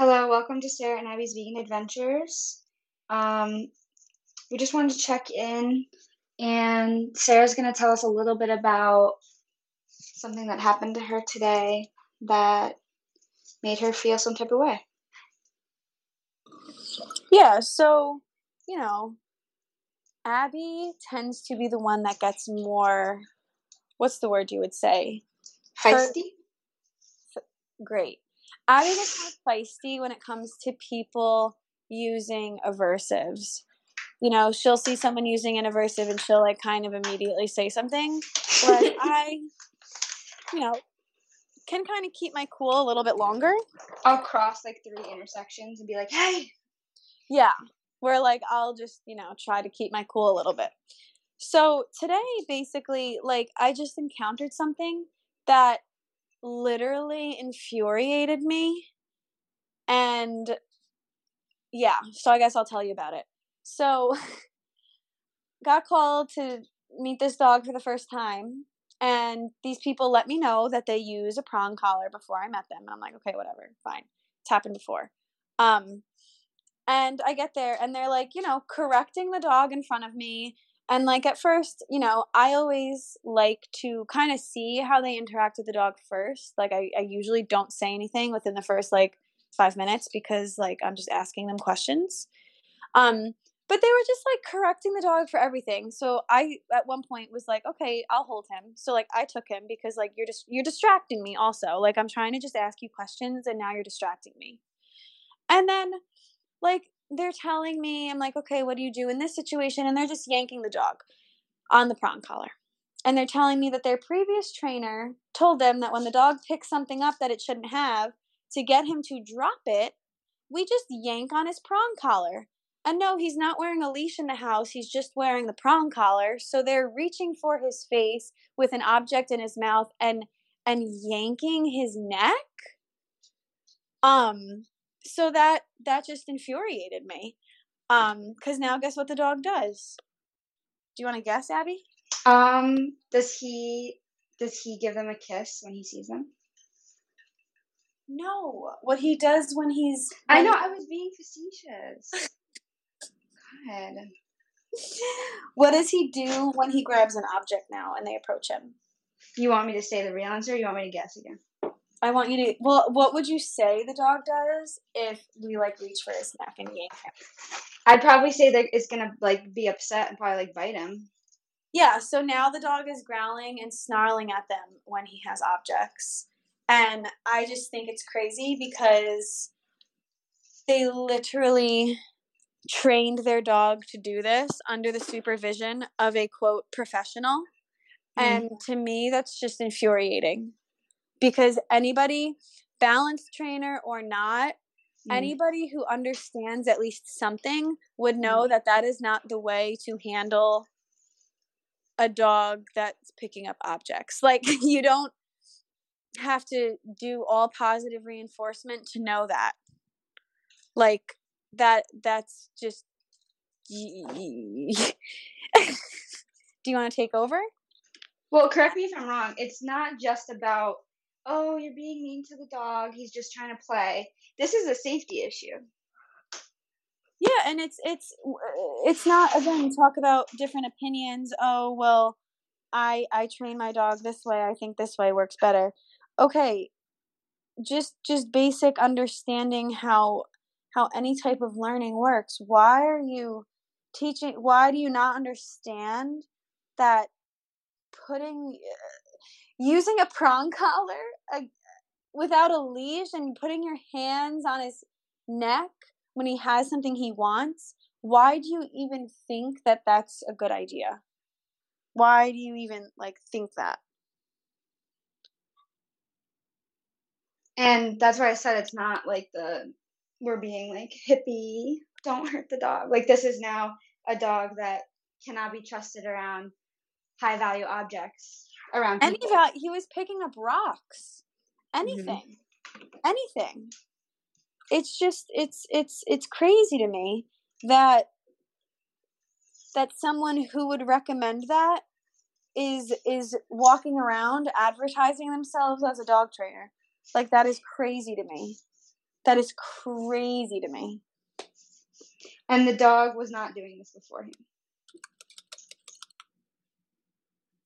Hello, welcome to Sarah and Abby's Vegan Adventures. Um, we just wanted to check in, and Sarah's going to tell us a little bit about something that happened to her today that made her feel some type of way. Yeah, so, you know, Abby tends to be the one that gets more, what's the word you would say? Feisty? Her, great. Abby gets of feisty when it comes to people using aversives. You know, she'll see someone using an aversive and she'll like kind of immediately say something. But I, you know, can kind of keep my cool a little bit longer. I'll cross like three intersections and be like, hey. Yeah. Where like I'll just, you know, try to keep my cool a little bit. So today, basically, like I just encountered something that literally infuriated me. And yeah, so I guess I'll tell you about it. So, got called to meet this dog for the first time. And these people let me know that they use a prong collar before I met them. And I'm like, okay, whatever, fine. It's happened before. Um, and I get there and they're like, you know, correcting the dog in front of me and like at first, you know, I always like to kind of see how they interact with the dog first. Like I, I usually don't say anything within the first like five minutes because like I'm just asking them questions. Um, but they were just like correcting the dog for everything. So I at one point was like, okay, I'll hold him. So like I took him because like you're just you're distracting me also. Like I'm trying to just ask you questions and now you're distracting me. And then like they're telling me, I'm like, okay, what do you do in this situation? And they're just yanking the dog on the prong collar. And they're telling me that their previous trainer told them that when the dog picks something up that it shouldn't have, to get him to drop it, we just yank on his prong collar. And no, he's not wearing a leash in the house, he's just wearing the prong collar. So they're reaching for his face with an object in his mouth and and yanking his neck. Um so that that just infuriated me. Um because now guess what the dog does? Do you want to guess abby? Um does he does he give them a kiss when he sees them? No. What he does when he's when i know i was being facetious. God. What does he do when he grabs an object now and they approach him? You want me to say the real answer or you want me to guess again I want you to. Well, what would you say the dog does if we like reach for his neck and yank him? I'd probably say that it's gonna like be upset and probably like bite him. Yeah. So now the dog is growling and snarling at them when he has objects, and I just think it's crazy because they literally trained their dog to do this under the supervision of a quote professional. Mm. And to me, that's just infuriating because anybody balance trainer or not mm. anybody who understands at least something would know mm. that that is not the way to handle a dog that's picking up objects like you don't have to do all positive reinforcement to know that like that that's just do you want to take over well correct me if i'm wrong it's not just about oh, you're being mean to the dog. He's just trying to play. This is a safety issue. Yeah, and it's it's it's not again talk about different opinions. Oh, well, I I train my dog this way. I think this way works better. Okay. Just just basic understanding how how any type of learning works. Why are you teaching why do you not understand that putting using a prong collar a, without a leash and putting your hands on his neck when he has something he wants why do you even think that that's a good idea? Why do you even like think that? And that's why i said it's not like the we're being like hippie don't hurt the dog. Like this is now a dog that cannot be trusted around high value objects around people. Any he was picking up rocks. Mm-hmm. Anything. Mm-hmm. Anything. It's just it's it's it's crazy to me that that someone who would recommend that is is walking around advertising themselves as a dog trainer. Like that is crazy to me. That is crazy to me. And the dog was not doing this before him.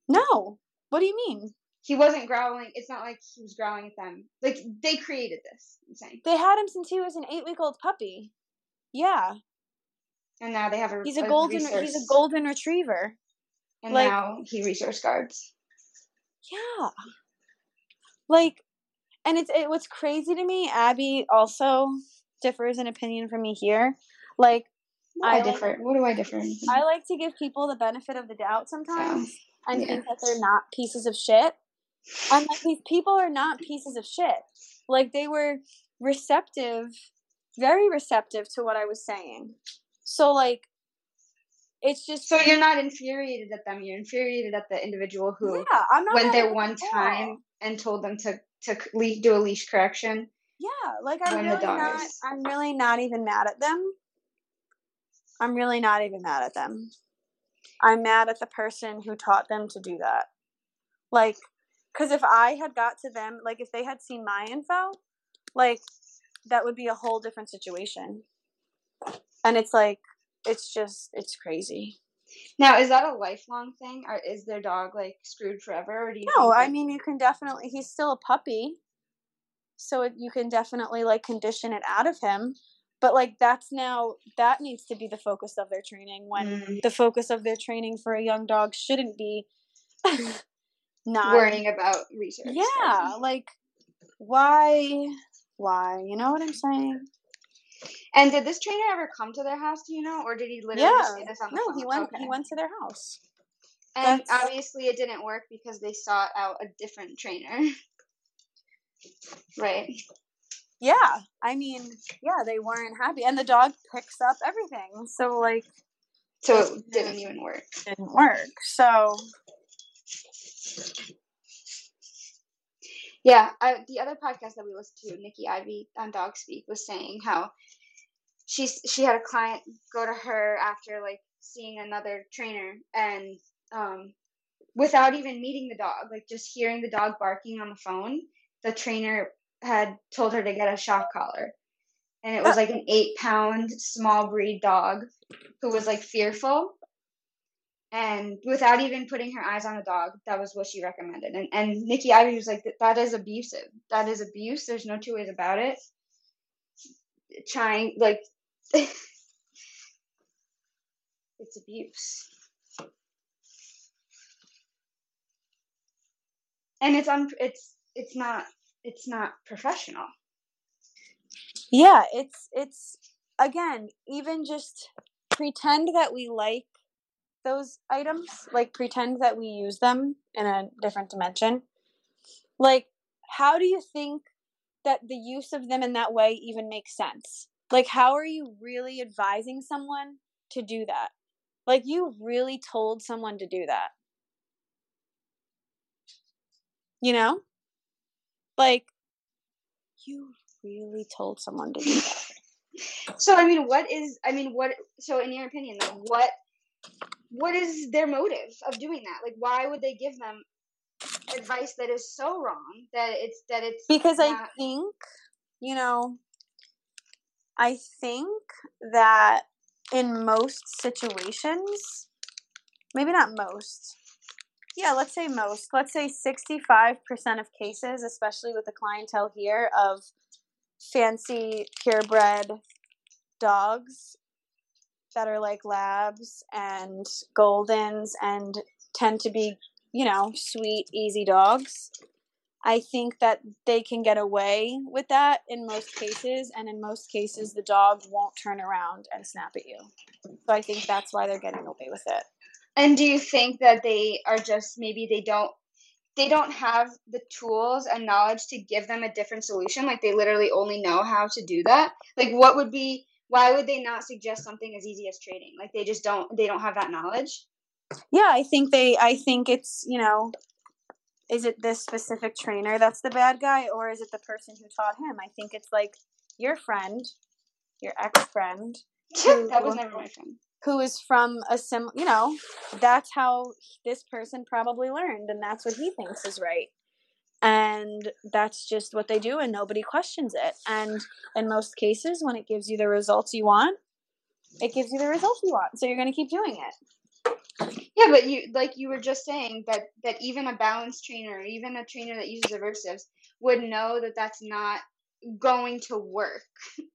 No. What do you mean? He wasn't growling. It's not like he was growling at them. Like they created this. I'm saying. They had him since he was an eight week old puppy. Yeah. And now they have a. He's a, a golden. Resource. He's a golden retriever. And like, now he resource guards. Yeah. Like, and it's it, what's crazy to me. Abby also differs in opinion from me here. Like, I, I differ. Like, what do I differ? I like to give people the benefit of the doubt sometimes, so, and yeah. think that they're not pieces of shit. And like these people are not pieces of shit. Like they were receptive, very receptive to what I was saying. So like it's just so you're not infuriated at them. You're infuriated at the individual who yeah, I'm not went there one time and told them to to do a leash correction. Yeah, like I'm really not. I'm really not even mad at them. I'm really not even mad at them. I'm mad at the person who taught them to do that. Like, because if I had got to them, like if they had seen my info, like that would be a whole different situation. And it's like, it's just, it's crazy. Now, is that a lifelong thing, or is their dog like screwed forever? Or do you no, I mean you can definitely. He's still a puppy, so it, you can definitely like condition it out of him. But like that's now that needs to be the focus of their training. When mm. the focus of their training for a young dog shouldn't be not worrying about research. Yeah, like why, why? You know what I'm saying? And did this trainer ever come to their house? Do you know, or did he literally yeah. say this on the no, phone? he went. Okay. He went to their house. And That's... obviously, it didn't work because they sought out a different trainer. right. Yeah, I mean, yeah, they weren't happy, and the dog picks up everything. So like, so it didn't even work. Didn't work. So yeah, I, the other podcast that we listened to, Nikki Ivy on Dog Speak, was saying how she's she had a client go to her after like seeing another trainer and um without even meeting the dog, like just hearing the dog barking on the phone, the trainer had told her to get a shock collar. And it was ah. like an eight pound small breed dog who was like fearful. And without even putting her eyes on the dog, that was what she recommended. And and Nikki Ivy was like, that is abusive. That is abuse. There's no two ways about it. Trying like it's abuse. And it's un it's it's not it's not professional. Yeah, it's it's again, even just pretend that we like those items, like pretend that we use them in a different dimension. Like how do you think that the use of them in that way even makes sense? Like, how are you really advising someone to do that? Like, you really told someone to do that. You know? Like, you really told someone to do that. So, I mean, what is, I mean, what, so in your opinion, like, what, what is their motive of doing that? Like, why would they give them advice that is so wrong that it's, that it's, because not- I think, you know, I think that in most situations, maybe not most, yeah, let's say most, let's say 65% of cases, especially with the clientele here of fancy purebred dogs that are like labs and goldens and tend to be, you know, sweet, easy dogs. I think that they can get away with that in most cases, and in most cases, the dog won't turn around and snap at you. So I think that's why they're getting away with it. And do you think that they are just maybe they don't they don't have the tools and knowledge to give them a different solution? Like they literally only know how to do that. Like what would be why would they not suggest something as easy as trading? Like they just don't they don't have that knowledge. Yeah, I think they I think it's, you know, is it this specific trainer that's the bad guy or is it the person who taught him? I think it's like your friend, your ex friend. that was never my friend. Who is from a sim, you know, that's how this person probably learned, and that's what he thinks is right. and that's just what they do and nobody questions it. And in most cases when it gives you the results you want it gives you the results you want so you're going to keep doing it. Yeah but you like you were just saying that that even a balance trainer even a trainer that uses aversives would know that that's not going to work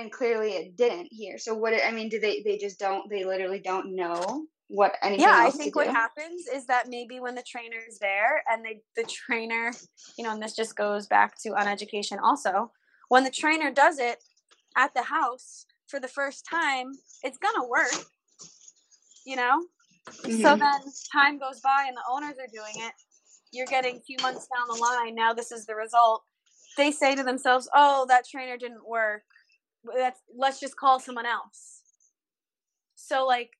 and clearly it didn't here. So what i mean do they they just don't they literally don't know what anything yeah i think what happens is that maybe when the trainer's there and they the trainer you know and this just goes back to uneducation also when the trainer does it at the house for the first time it's gonna work you know? Mm-hmm. so then time goes by and the owners are doing it. You're getting a few months down the line. Now this is the result. They say to themselves oh that trainer didn't work that's let's just call someone else so like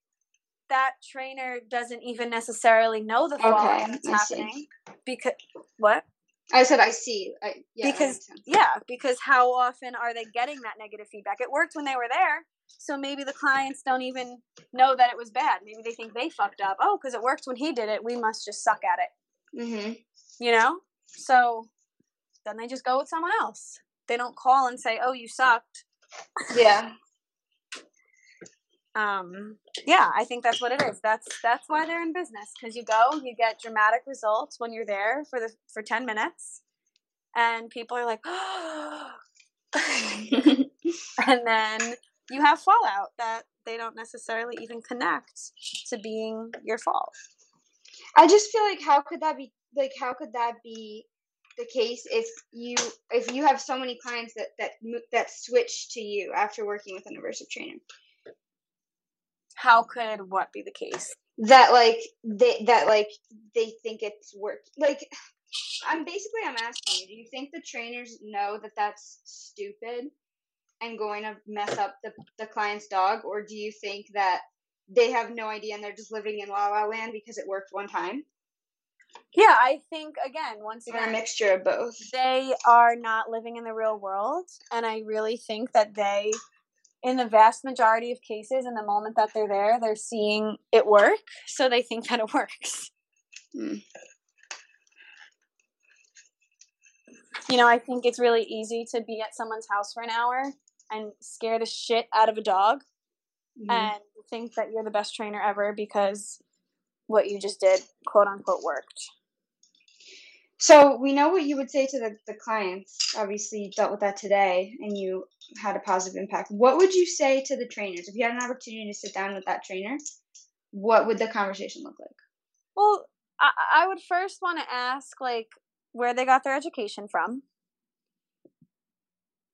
that trainer doesn't even necessarily know the fall okay, that's I happening see. because what I said I see. I, yeah, because yeah, because how often are they getting that negative feedback? It worked when they were there, so maybe the clients don't even know that it was bad. Maybe they think they fucked up. Oh, because it worked when he did it, we must just suck at it. Mm-hmm. You know, so then they just go with someone else. They don't call and say, "Oh, you sucked." Yeah um yeah i think that's what it is that's that's why they're in business because you go you get dramatic results when you're there for the for 10 minutes and people are like oh. and then you have fallout that they don't necessarily even connect to being your fault i just feel like how could that be like how could that be the case if you if you have so many clients that that that switch to you after working with an aversive trainer how could what be the case? That like they that like they think it's work like I'm basically I'm asking you, do you think the trainers know that that's stupid and going to mess up the the client's dog or do you think that they have no idea and they're just living in la la land because it worked one time? Yeah, I think again, once again, a mixture of both. They are not living in the real world, and I really think that they in the vast majority of cases, in the moment that they're there, they're seeing it work, so they think that it works. Mm. You know, I think it's really easy to be at someone's house for an hour and scare the shit out of a dog mm-hmm. and think that you're the best trainer ever because what you just did, quote unquote, worked. So we know what you would say to the, the clients. Obviously, you dealt with that today and you had a positive impact. What would you say to the trainers? If you had an opportunity to sit down with that trainer, what would the conversation look like? Well, I, I would first want to ask, like, where they got their education from.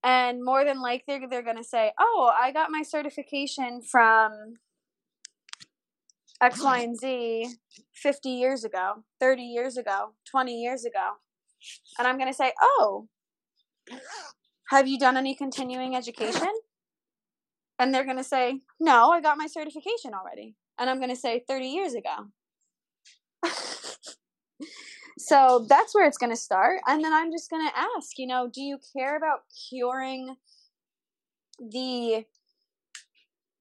And more than likely, they're, they're going to say, oh, I got my certification from X, Y, and Z 50 years ago, 30 years ago, 20 years ago. And I'm going to say, oh, have you done any continuing education? And they're going to say, no, I got my certification already. And I'm going to say 30 years ago. so that's where it's going to start. And then I'm just going to ask, you know, do you care about curing the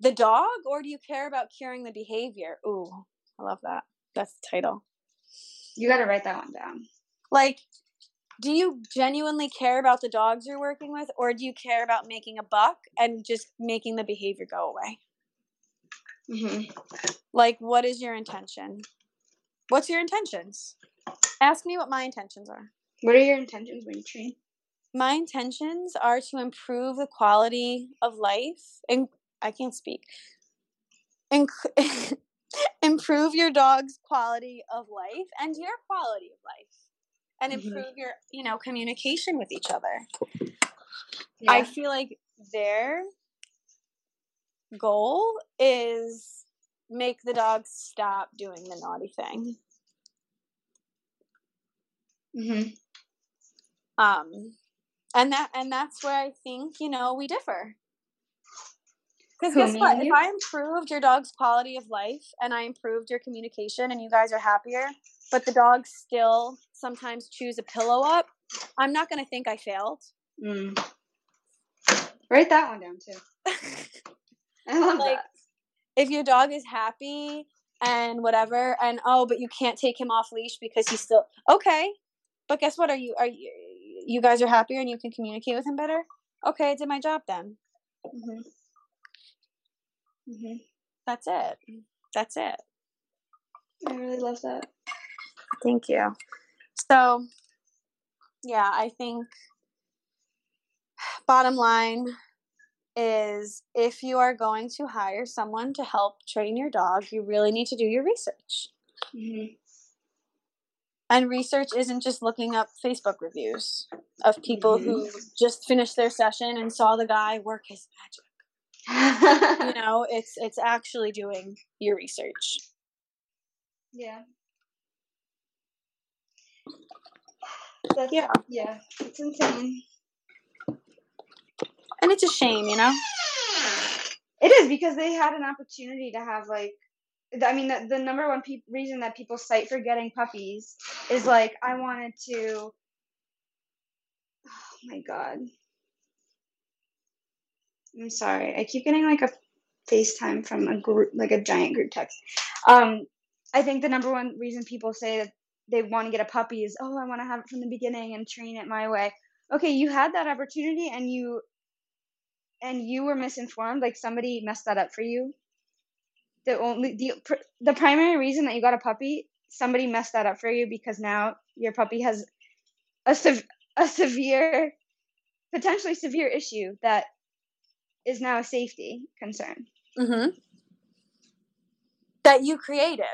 the dog or do you care about curing the behavior? Ooh, I love that. That's the title. You got to write that one down. Like, do you genuinely care about the dogs you're working with or do you care about making a buck and just making the behavior go away? Mm-hmm. Like, what is your intention? What's your intentions? Ask me what my intentions are. What are your intentions when you train? My intentions are to improve the quality of life and I can't speak. Improve your dog's quality of life and your quality of life and mm-hmm. improve mm-hmm. your you know communication with each other yeah. i feel like their goal is make the dog stop doing the naughty thing mm-hmm. um and that and that's where i think you know we differ because guess what? If I improved your dog's quality of life and I improved your communication and you guys are happier, but the dogs still sometimes choose a pillow up, I'm not going to think I failed. Mm. Write that one down too. I love like, that. If your dog is happy and whatever and oh but you can't take him off leash because he's still okay but guess what are you are you you guys are happier and you can communicate with him better okay i did my job then Mm-hmm. Mm-hmm. that's it that's it I really love that. thank you so yeah i think bottom line is if you are going to hire someone to help train your dog you really need to do your research Mm-hmm. And research isn't just looking up Facebook reviews of people who just finished their session and saw the guy work his. You know, it's it's actually doing your research. yeah. That's, Yeah. Yeah. It's insane. And it's a shame, you know? It is because they had an opportunity to have like I mean the, the number one pe- reason that people cite for getting puppies is like I wanted to Oh my god. I'm sorry. I keep getting like a FaceTime from a group like a giant group text. Um I think the number one reason people say that they want to get a puppy is oh I want to have it from the beginning and train it my way. Okay, you had that opportunity and you and you were misinformed like somebody messed that up for you the only the the primary reason that you got a puppy somebody messed that up for you because now your puppy has a sev- a severe potentially severe issue that is now a safety concern Mm-hmm. That you created.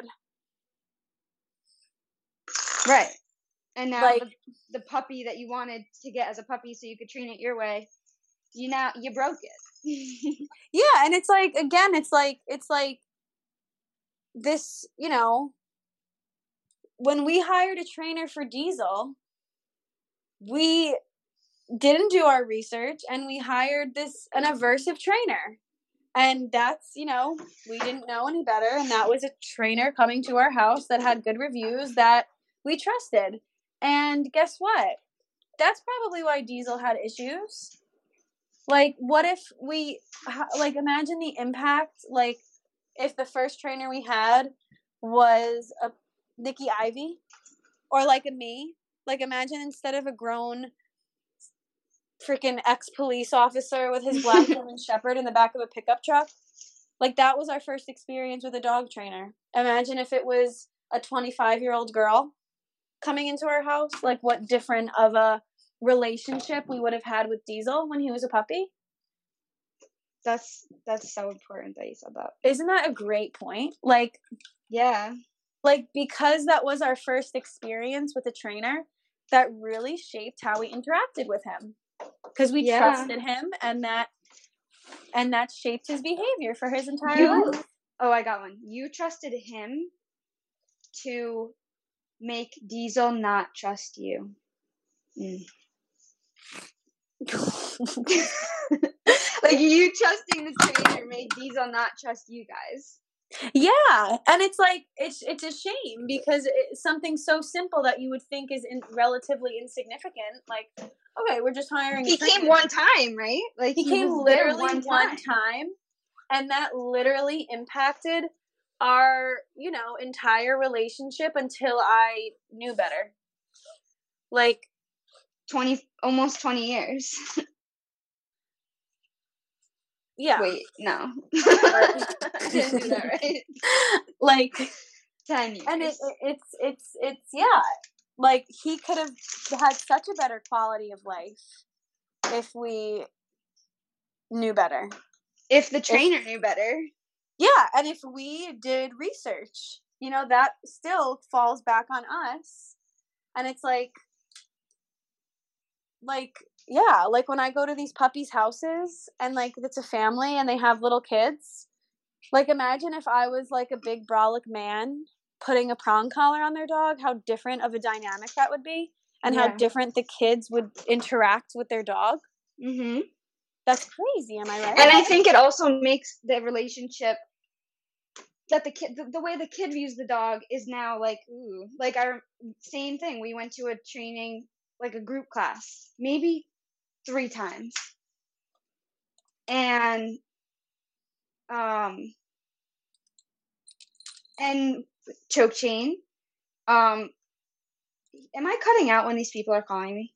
right and now Like- the, the puppy that you wanted to get as a puppy so you could train it your way you now you broke it Yeah, and it's like again, it's like it's like this, you know, when we hired a trainer for Diesel, we didn't do our research and we hired this an aversive trainer. And that's, you know, we didn't know any better and that was a trainer coming to our house that had good reviews that we trusted. And guess what? That's probably why Diesel had issues. Like what if we like imagine the impact like if the first trainer we had was a Nikki Ivy or like a me like imagine instead of a grown freaking ex police officer with his black German shepherd in the back of a pickup truck. Like that was our first experience with a dog trainer. Imagine if it was a 25 year old girl coming into our house. Like what different of a relationship we would have had with Diesel when he was a puppy. That's that's so important that you said that. Isn't that a great point? Like yeah. like because that was our first experience with a trainer that really shaped how we interacted with him because we Yeah. trusted him and that and that shaped his behavior for his entire You- life Oh, I got one. You trusted him to make Diesel not trust you. Mm. like you trusting the trainer made Diesel not trust you guys. Yeah and it's like it's it's a shame because it's something so simple that you would think is in, relatively insignificant like okay we're just hiring He came one time, right? Like he came was there literally one time. and that literally impacted our you know entire relationship until i knew better like Twenty, almost twenty years. yeah Wait, no, didn't do that right. like Ten years. and it, it, it's it's it's yeah like he could have had such a better quality of life if we knew better if the trainer knew better. Yeah, and if we did research, you know, that still falls back on us. And it's like like yeah, like when I go to these puppies' houses and like it's a family and they have little kids. Like imagine if I was like a big brolic man putting a prong collar on their dog, how different of a dynamic that would be and how different the kids would interact with their dog. Mm-hmm. That's crazy, am I right? and I think it also makes the relationship that the kid, the, the way the kid views the dog is now like, ooh, like our same thing. We went to a training, like a group class, maybe three times, and um, and choke chain. Um, am I cutting out when these people are calling me?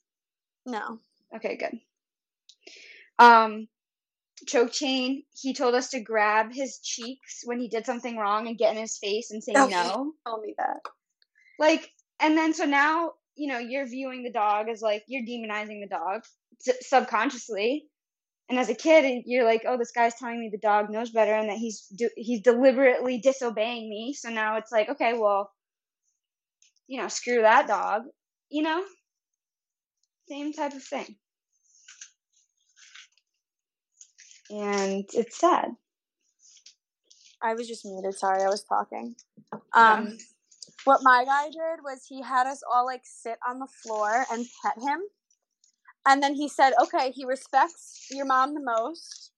No. Okay, good. Um, choke chain. He told us to grab his cheeks when he did something wrong and get in his face and say Oh, no. Tell me that. Like, and then so now you know you're viewing the dog as like you're demonizing the dog subconsciously. And as a kid, you're like, "Oh, this guy's telling me the dog knows better, and that he's do- he's deliberately disobeying me." So now it's like, okay, well, you know, screw that dog. You know, same type of thing. And it's sad. I was just muted. Sorry, I was talking. Um, what my guy did was he had us all like sit on the floor and pet him, and then he said, "Okay, he respects your mom the most."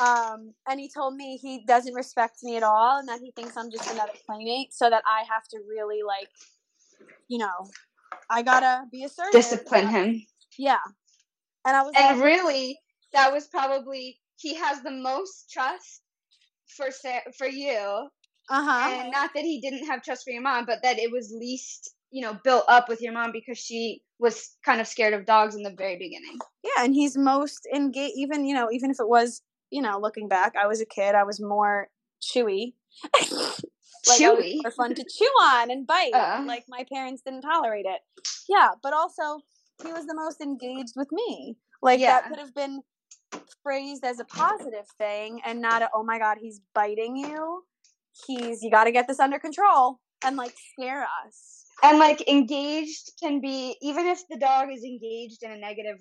Um, and he told me he doesn't respect me at all, and that he thinks I'm just another playmate. So that I have to really like, you know, I gotta be assertive. Discipline him. Yeah. And I was And like, really, that was probably he has the most trust for for you, uh huh. and not that he didn't have trust for your mom, but that it was least you know built up with your mom because she was kind of scared of dogs in the very beginning. Yeah, and he's most engaged. Even you know, even if it was you know, looking back, I was a kid. I was more chewy. like Chewy. more fun to chew on and bite. Uh. Like my parents didn't tolerate it. Yeah, but also he was the most engaged with me. Like Yeah. that could have been phrased as a positive thing and not a oh my god he's biting you. He's you got to get this under control and like scare us. And like engaged can be even if the dog is engaged in a negative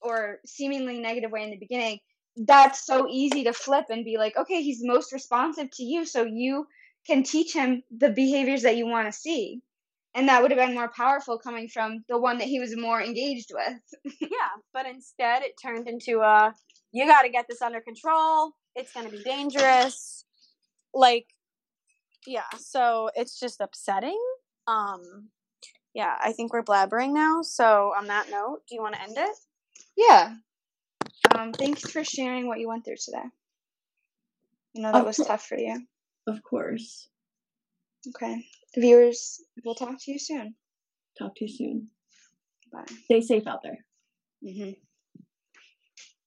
or seemingly negative way in the beginning, that's so easy to flip and be like, okay, he's most responsive to you, so you can teach him the behaviors that you want to see. And that would have been more powerful coming from the one that he was more engaged with. yeah, but instead it turned into a you got to get this under control. It's going to be dangerous. Like yeah, so it's just upsetting. Um yeah, I think we're blabbering now. So on that note, do you want to end it? Yeah. Um, thanks for sharing what you went through today. I know that Of was cour- tough for you. Of course. Okay. Viewers, we'll talk to you soon. Talk to you soon. Bye. Stay safe out there. hmm